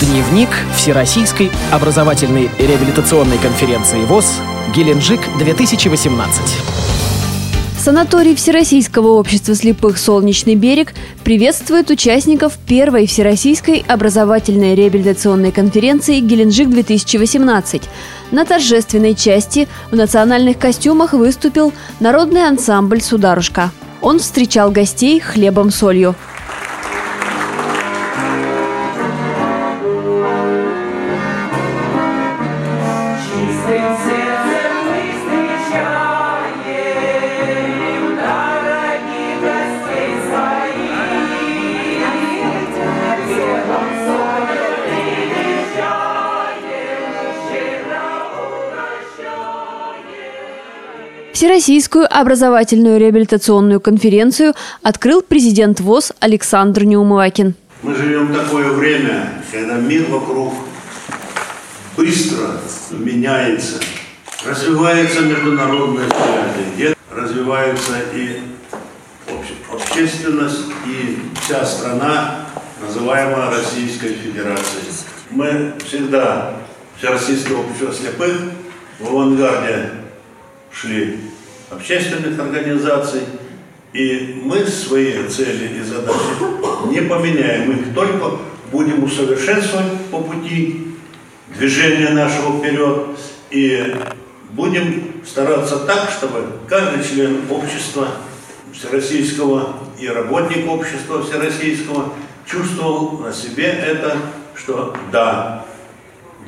Дневник Всероссийской образовательной реабилитационной конференции ВОЗ «Геленджик 2018». Санаторий Всероссийского общества слепых «Солнечный берег» приветствует участников первой Всероссийской образовательной реабилитационной конференции «Геленджик-2018». На торжественной части в национальных костюмах выступил народный ансамбль «Сударушка». Он встречал гостей хлебом-солью. Всероссийскую образовательную реабилитационную конференцию открыл президент ВОЗ Александр Неумывакин. Мы живем в такое время, когда мир вокруг быстро меняется, развивается международная связь, где развивается и общественность, и вся страна, называемая Российской Федерацией. Мы всегда, Всероссийское общество слепых, в авангарде шли общественных организаций, и мы свои цели и задачи не поменяем, их только будем усовершенствовать по пути движения нашего вперед и будем стараться так, чтобы каждый член общества всероссийского и работник общества всероссийского чувствовал на себе это, что да,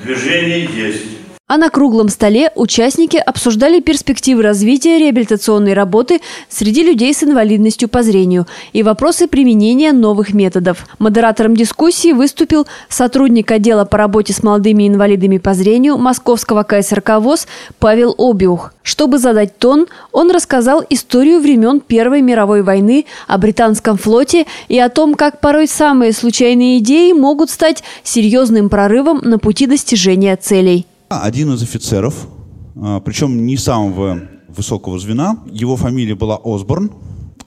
движение есть. А на круглом столе участники обсуждали перспективы развития реабилитационной работы среди людей с инвалидностью по зрению и вопросы применения новых методов. Модератором дискуссии выступил сотрудник отдела по работе с молодыми инвалидами по зрению Московского КСРК ВОЗ Павел Обиух. Чтобы задать тон, он рассказал историю времен Первой мировой войны, о британском флоте и о том, как порой самые случайные идеи могут стать серьезным прорывом на пути достижения целей. Один из офицеров, а, причем не самого высокого звена, его фамилия была Осборн,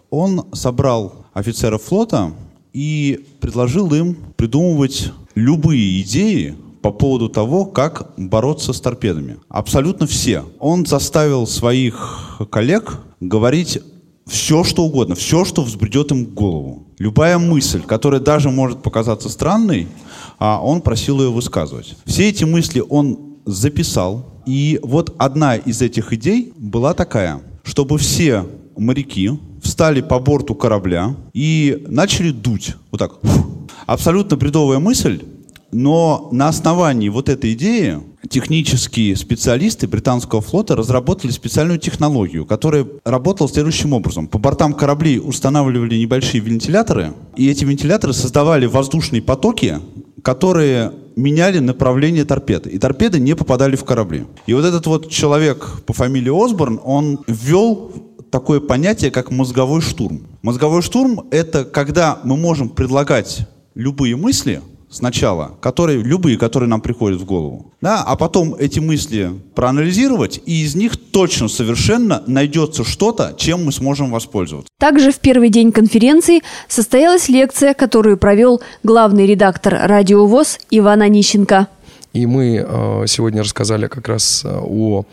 он собрал офицеров флота и предложил им придумывать любые идеи по поводу того, как бороться с торпедами. Абсолютно все. Он заставил своих коллег говорить все, что угодно, все, что взбредет им в голову. Любая мысль, которая даже может показаться странной, а он просил ее высказывать. Все эти мысли он записал. И вот одна из этих идей была такая, чтобы все моряки встали по борту корабля и начали дуть. Вот так. Абсолютно бредовая мысль, но на основании вот этой идеи технические специалисты британского флота разработали специальную технологию, которая работала следующим образом. По бортам кораблей устанавливали небольшие вентиляторы, и эти вентиляторы создавали воздушные потоки, которые меняли направление торпеды. И торпеды не попадали в корабли. И вот этот вот человек по фамилии Осборн, он ввел такое понятие, как мозговой штурм. Мозговой штурм — это когда мы можем предлагать любые мысли, сначала, которые, любые, которые нам приходят в голову, да, а потом эти мысли проанализировать, и из них точно совершенно найдется что-то, чем мы сможем воспользоваться. Также в первый день конференции состоялась лекция, которую провел главный редактор «Радио ВОЗ» Иван Онищенко. И мы э, сегодня рассказали как раз э, о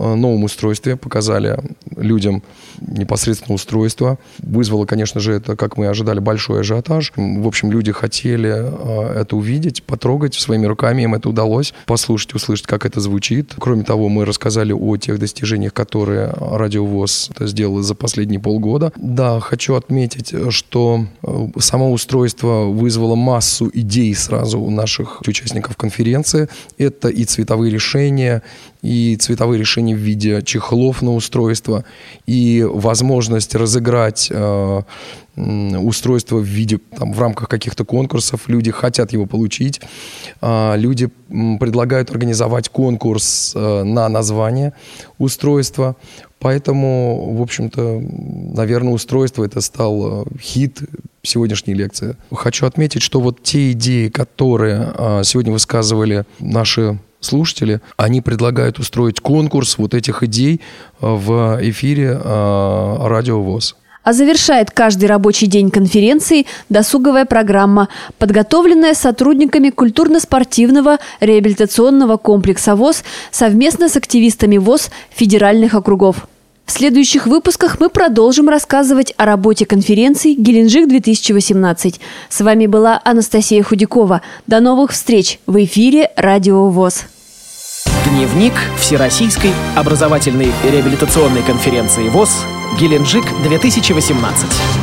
новом устройстве, показали людям непосредственно устройство. Вызвало, конечно же, это, как мы ожидали, большой ажиотаж. В общем, люди хотели э, это увидеть, потрогать своими руками, им это удалось, послушать, услышать, как это звучит. Кроме того, мы рассказали о тех достижениях, которые Радиовоз сделал за последние полгода. Да, хочу отметить, что э, само устройство вызвало массу идей сразу у наших участников конференции. Это и цветовые решения, и цветовые решения в виде чехлов на устройство, и возможность разыграть э, устройство в виде, там, в рамках каких-то конкурсов. Люди хотят его получить. Э, люди предлагают организовать конкурс э, на название устройства. Поэтому, в общем-то, наверное, устройство это стал э, хит сегодняшней лекции. Хочу отметить, что вот те идеи, которые сегодня высказывали наши слушатели, они предлагают устроить конкурс вот этих идей э, в эфире э, Радио ВОЗ. А завершает каждый рабочий день конференции досуговая программа, подготовленная сотрудниками культурно-спортивного реабилитационного комплекса ВОЗ совместно с активистами ВОЗ федеральных округов. В следующих выпусках мы продолжим рассказывать о работе конференции «Геленджик-2018». С вами была Анастасия Худякова. До новых встреч в эфире «Радио ВОЗ». Дневник Всероссийской образовательной реабилитационной конференции ВОЗ «Геленджик-2018».